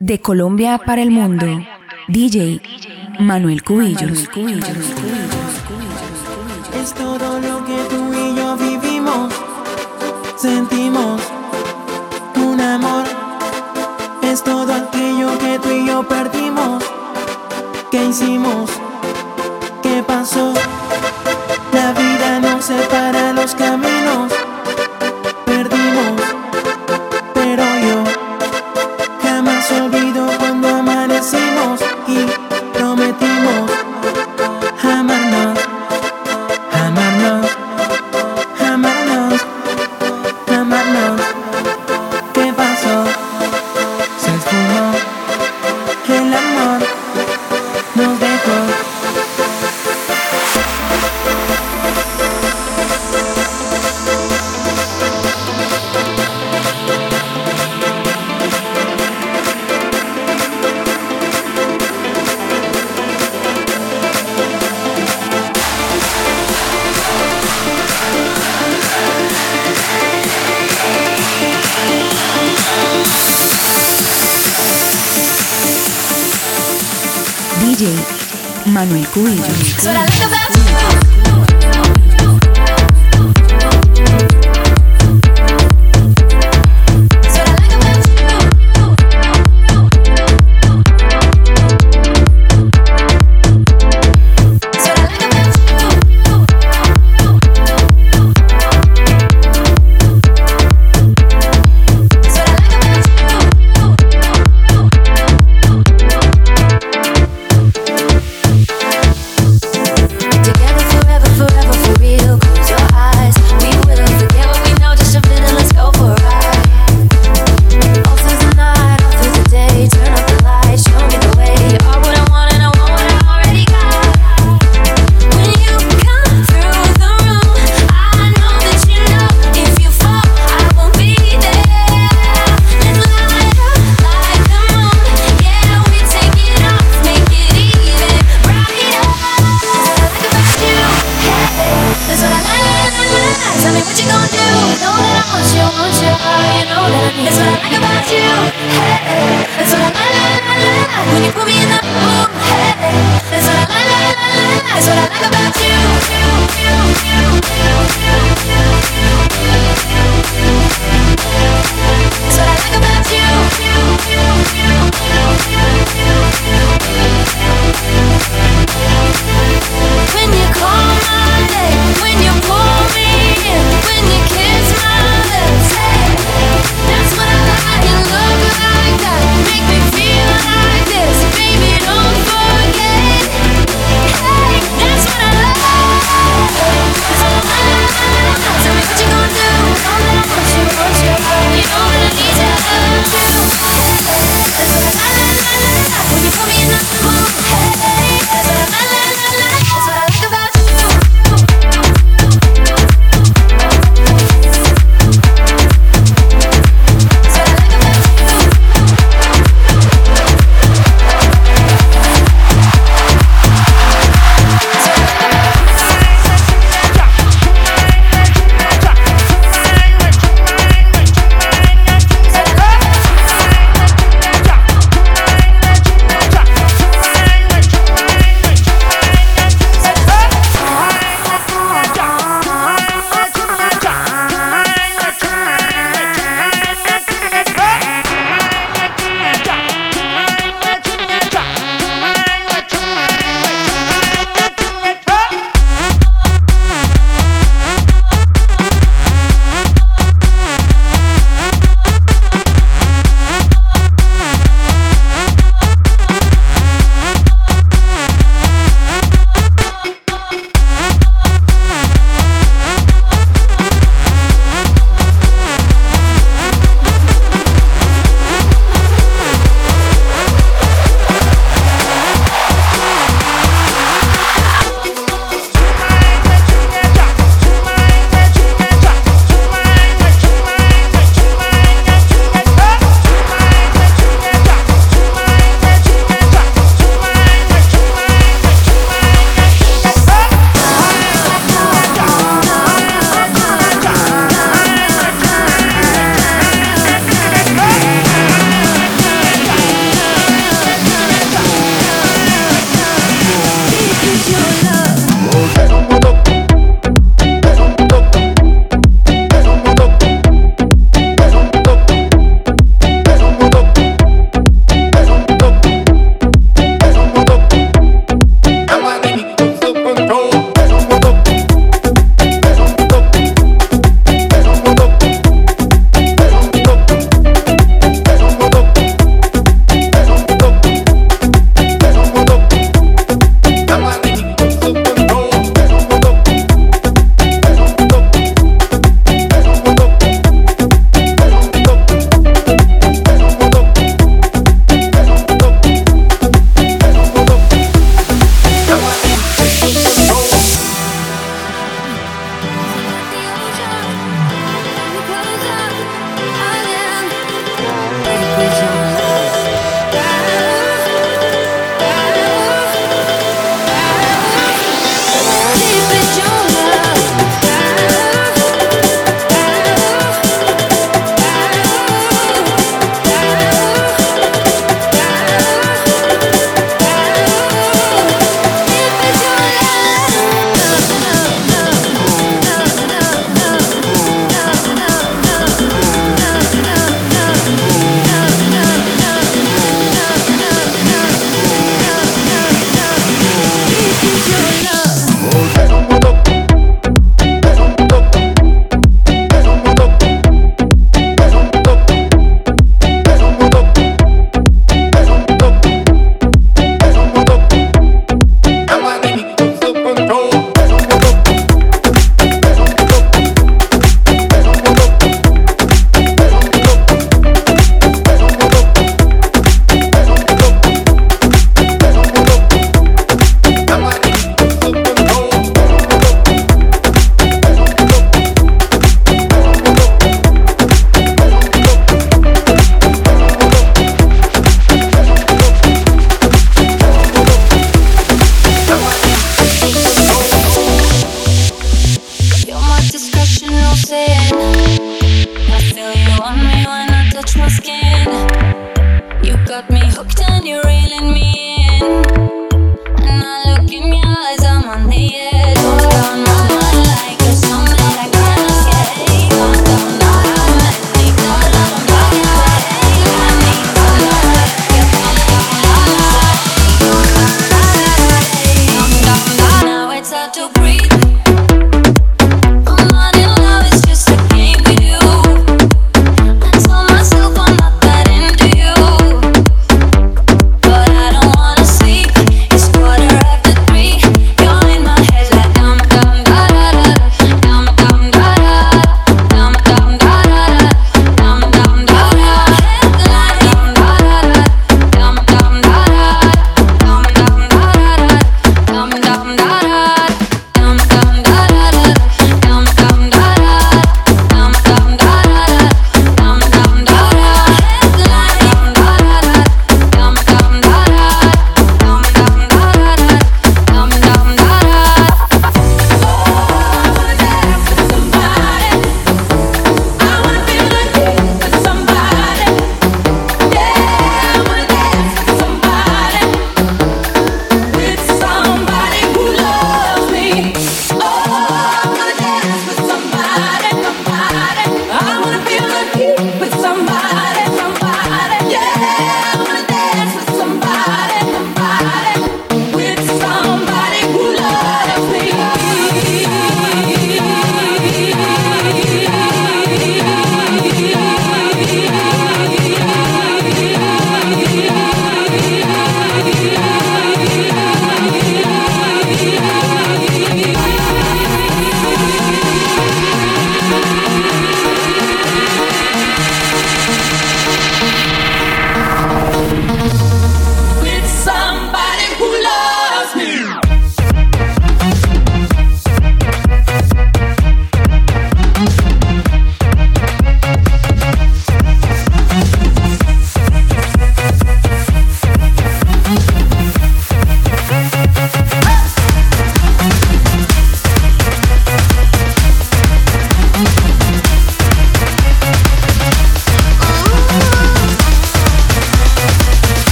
De Colombia para el mundo, DJ Manuel Cubillos. Es todo lo que tú y yo vivimos, sentimos un amor. Es todo aquello que tú y yo perdimos, que hicimos, que pasó. La vida nos separa los caminos,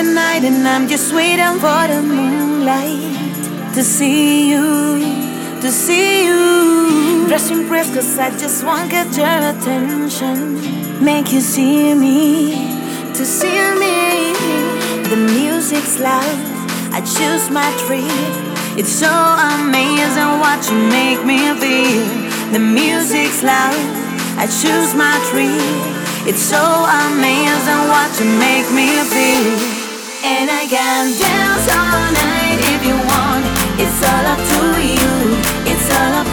The night and I'm just waiting for the moonlight to see you, to see you. Dressing press cause I just want get your attention. Make you see me, to see me. The music's loud, I choose my tree. It's so amazing what you make me feel. The music's loud, I choose my tree. It's so amazing what you make me feel. And I can dance all night if you want. It's all up to you. It's all up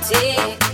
is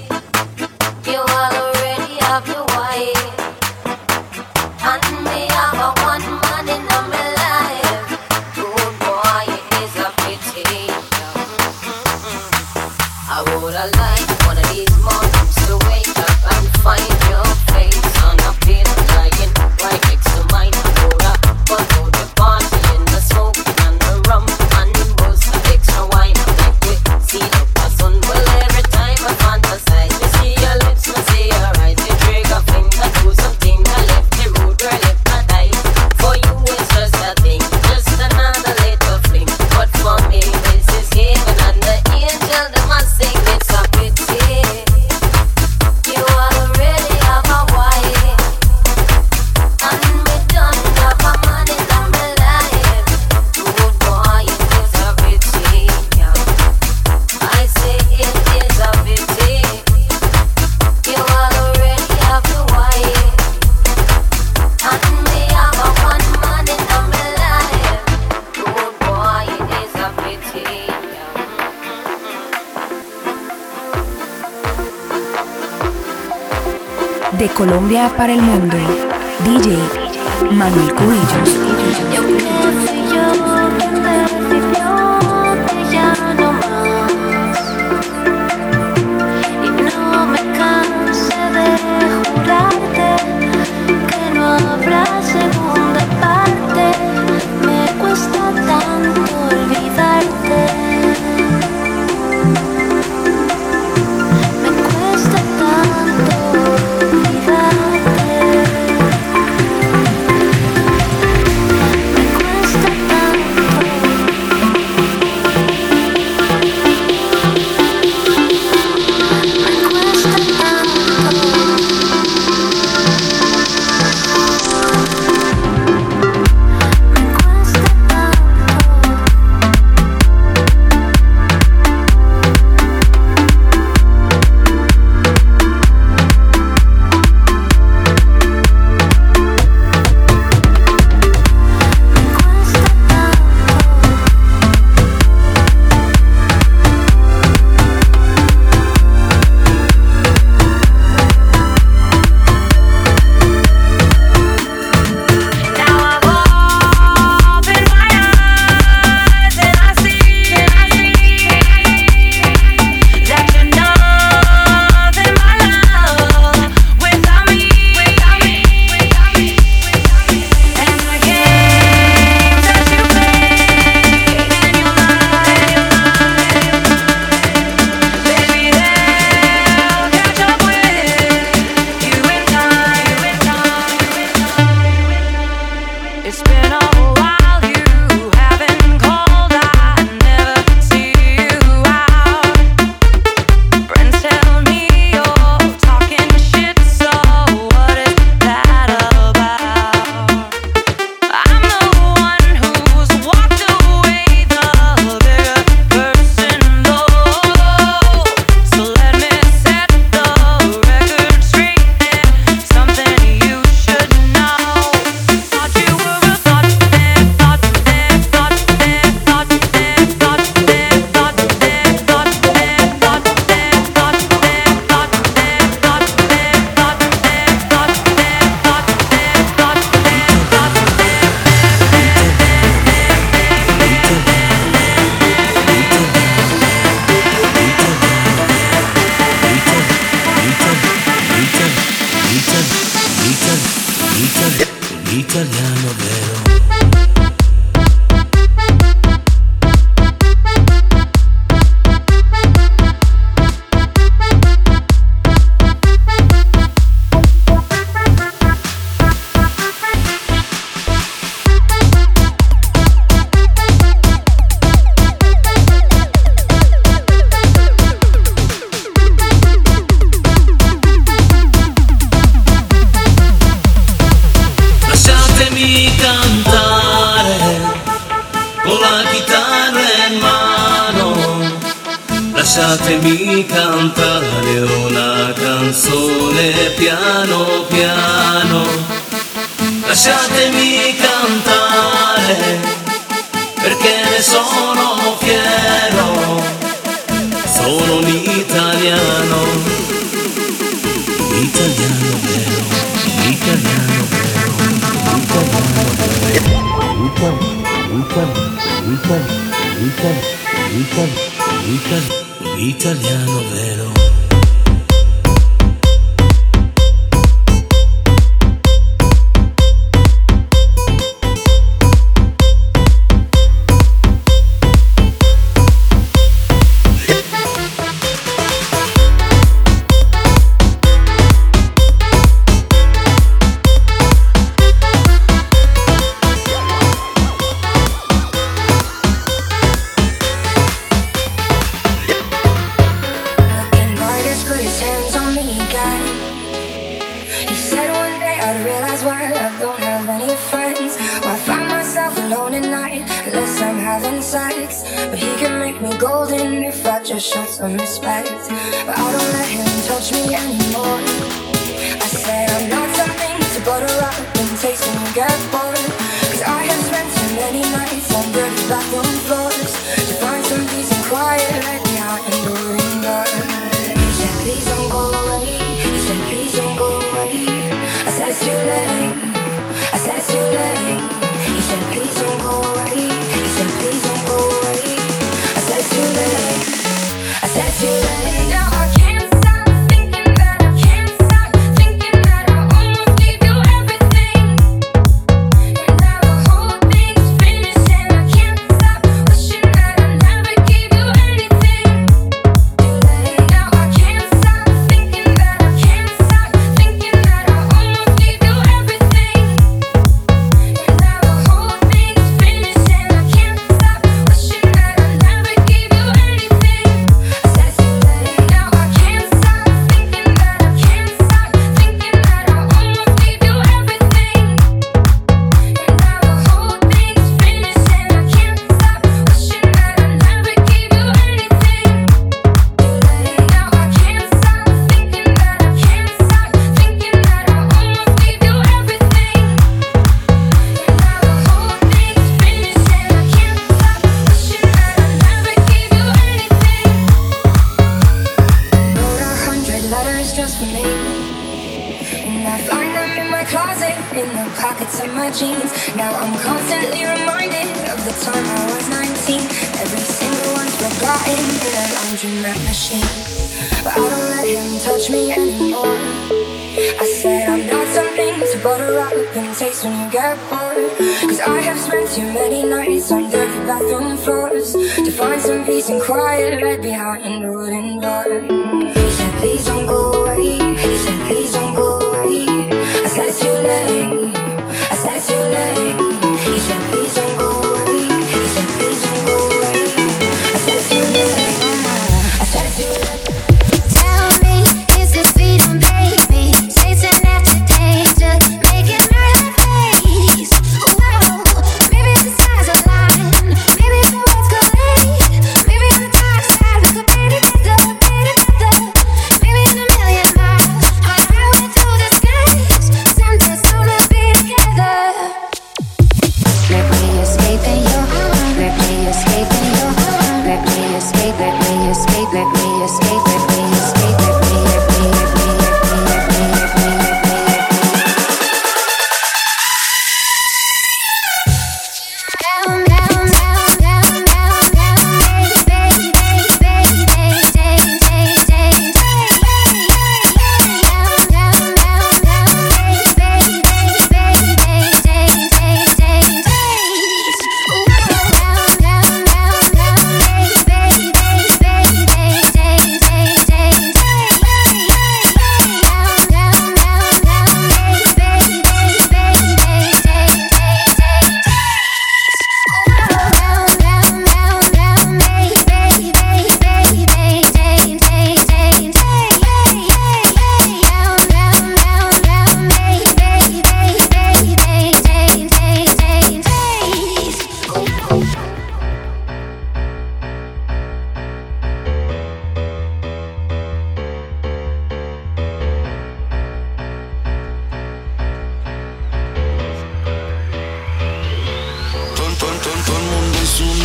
para el mundo. piano, lasciatemi cantare, perché ne sono fiero, sono un italiano, italiano vero, italiano vero, italiano vero, italiano vero, italiano vero.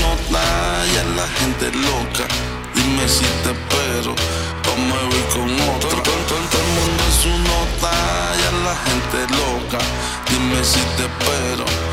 y la gente loca. Dime si te espero o me voy con otra. Todo, el mundo es un nota y a la gente loca. Dime si te espero.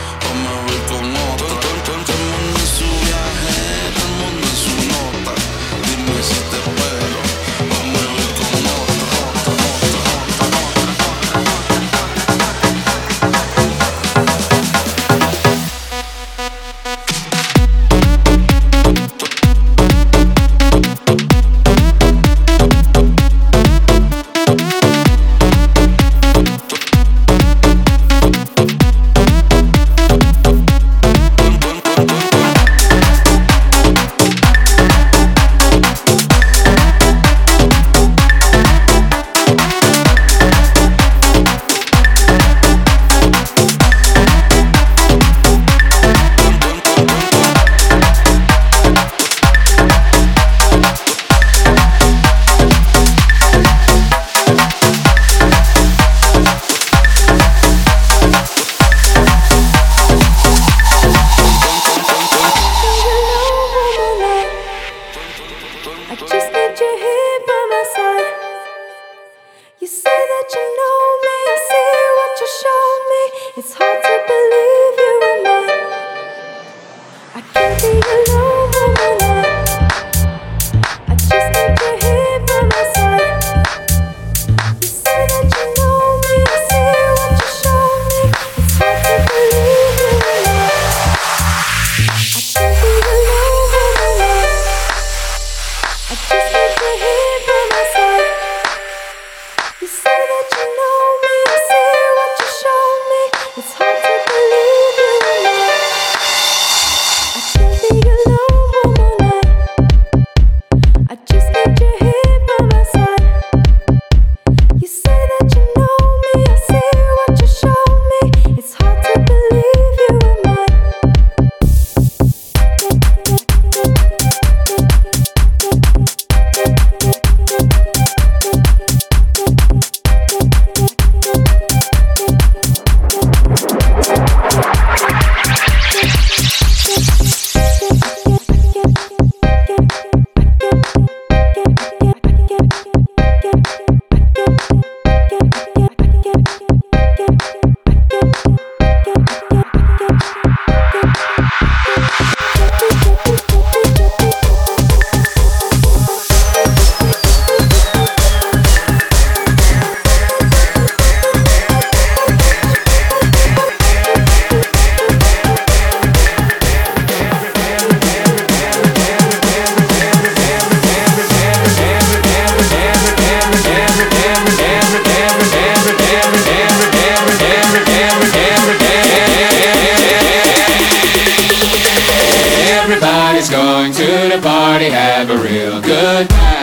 to the party, have a real good time.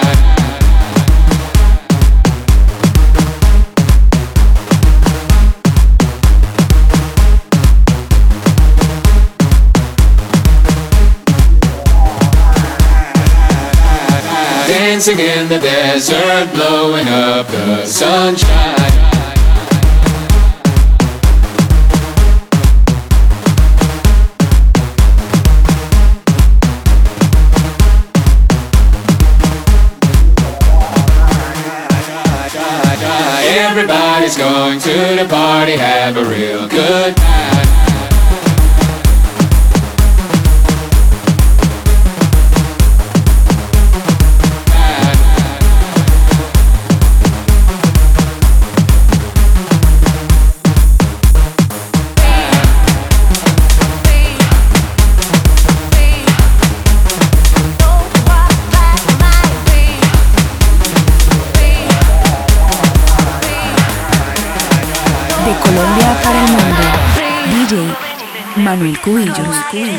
Dancing in the desert, blowing up the sunshine. party, have a real good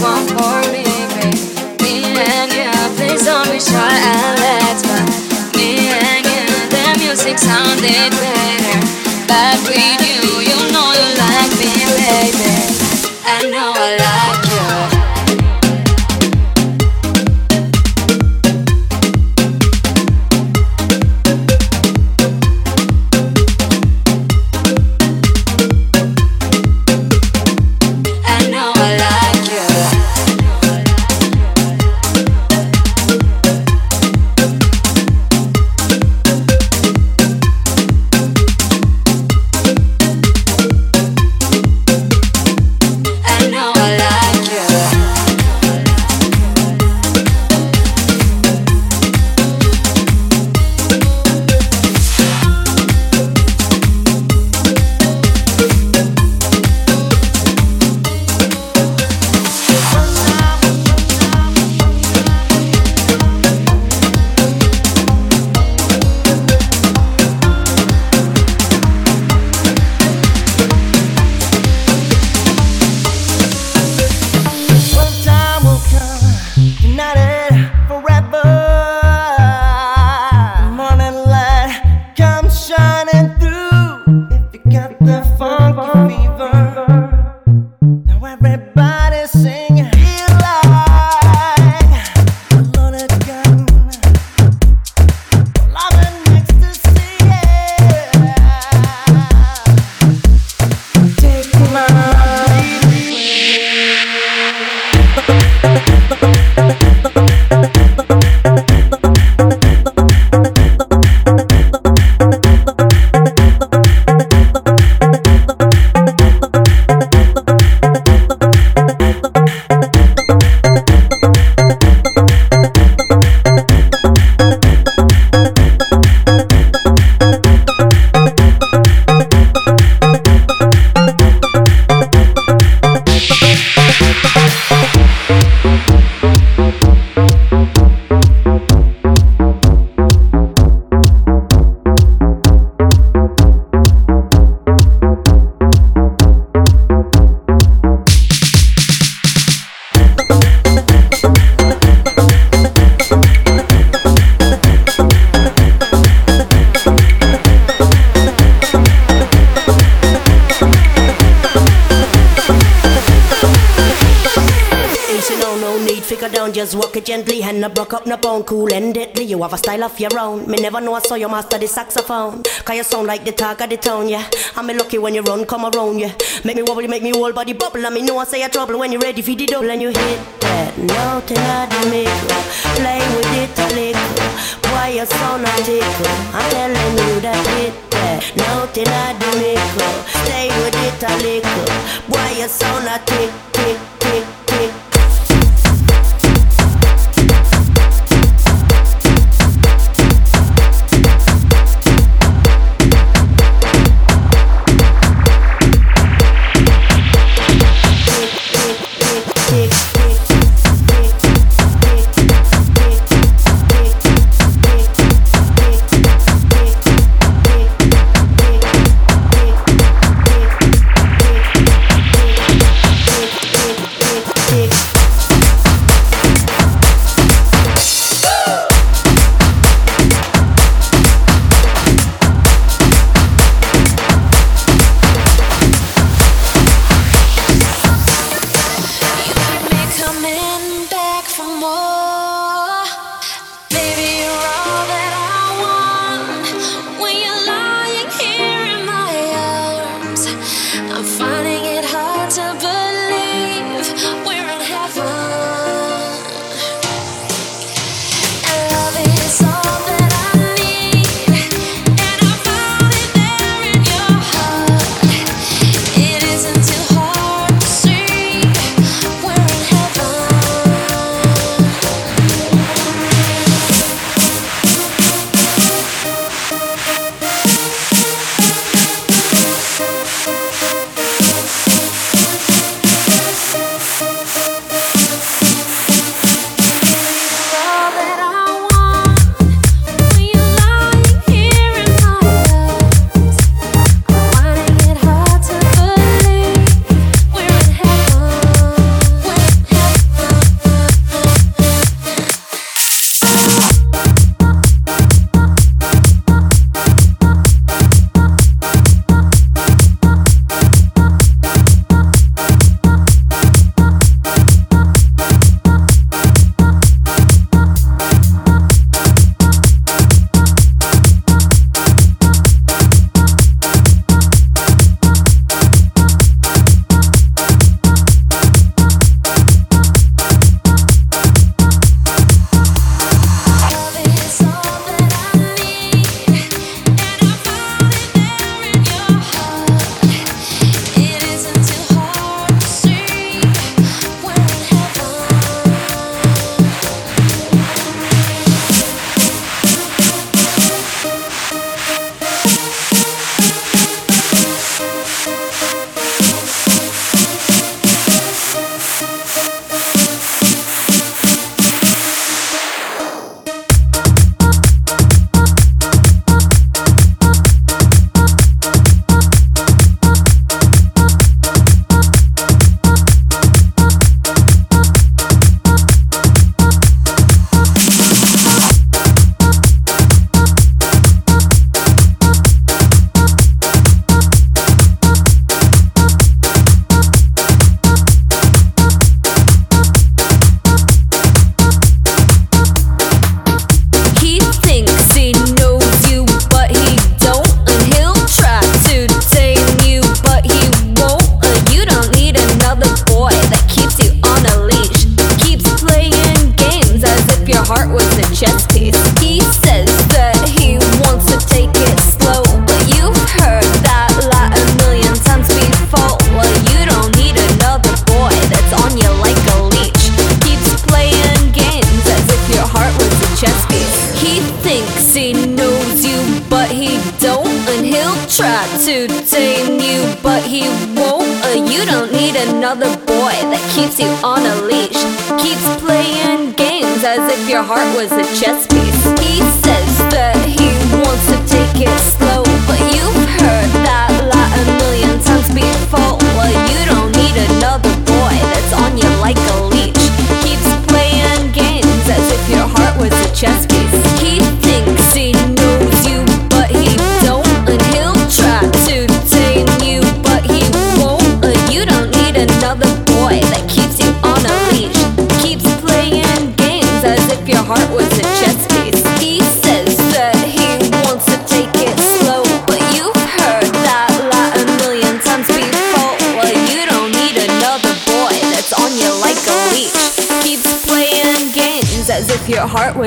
one more. style of your own. Me never know I saw you master the saxophone. Cause you sound like the talk of the town, yeah. I'm lucky when you run, come around, yeah. Make me wobble, make me whole body bubble. and me know I say you trouble when you ready for the double and you hit that note in the micro. Play with it a little. Why you sound a tickle? I'm telling you that hit that note in the micro. Stay with it a little. Why you sound a tick tick.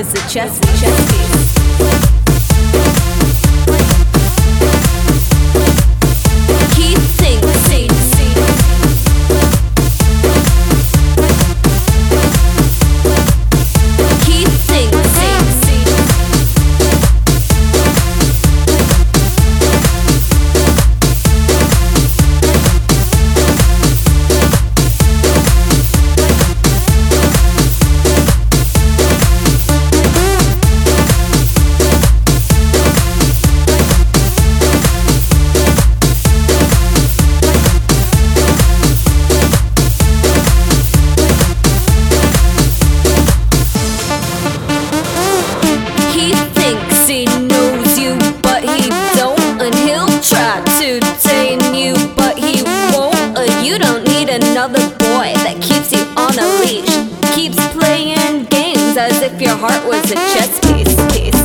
Was a chess Just kiss, kiss.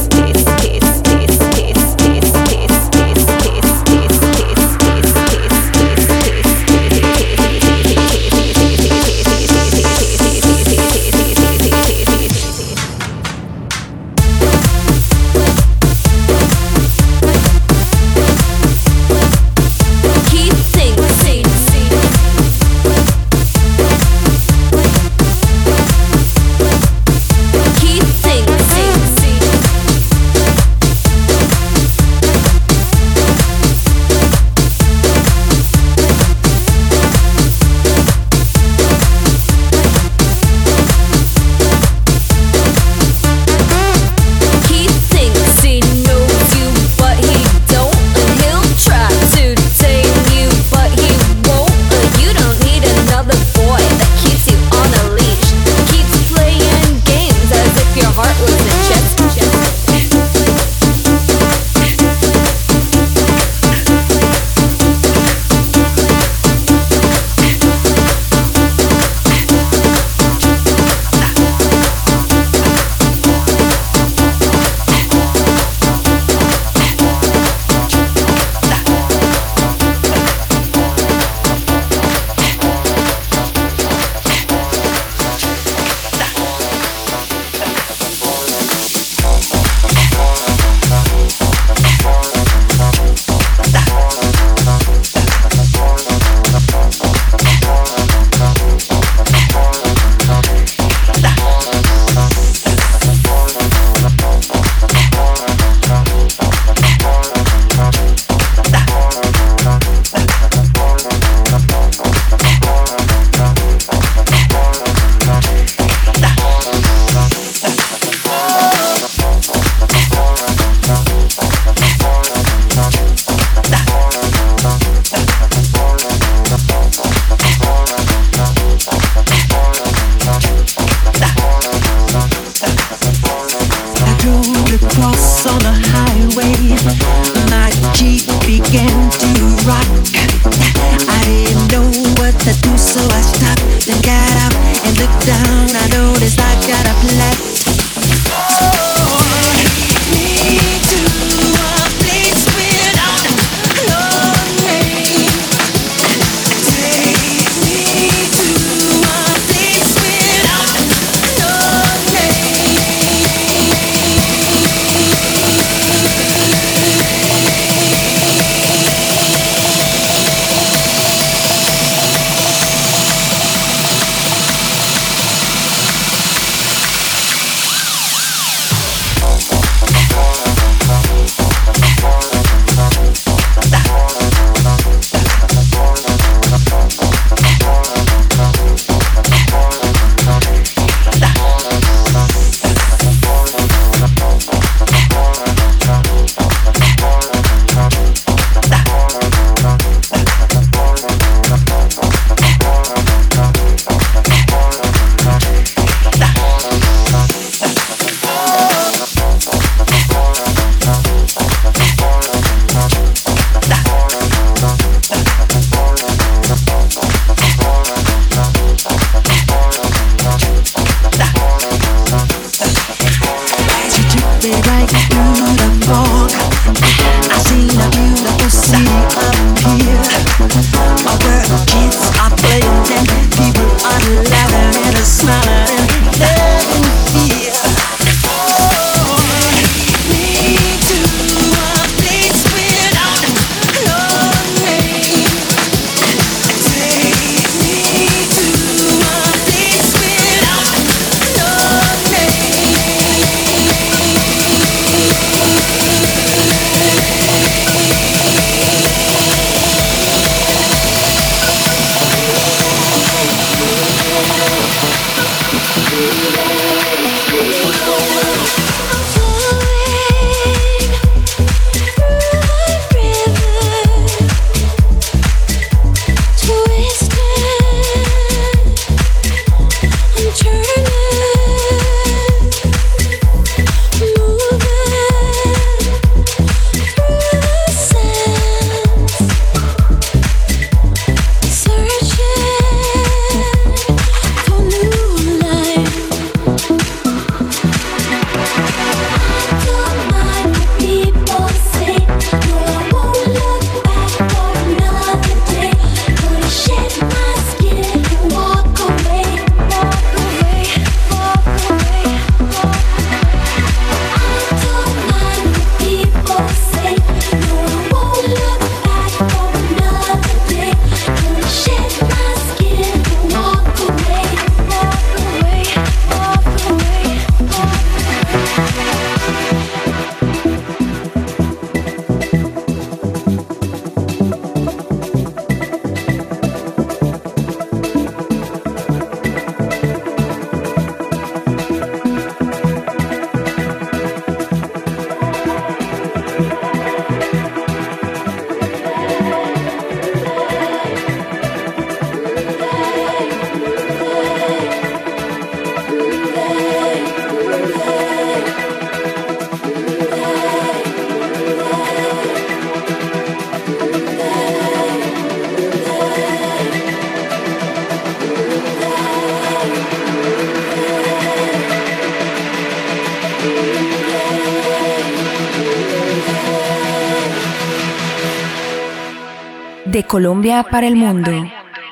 De Colombia para el mundo,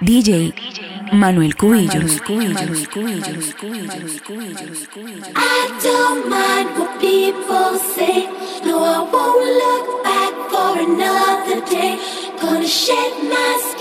DJ Manuel Cubillos. I don't mind what people say. No, I won't look back for another day. Gonna shed my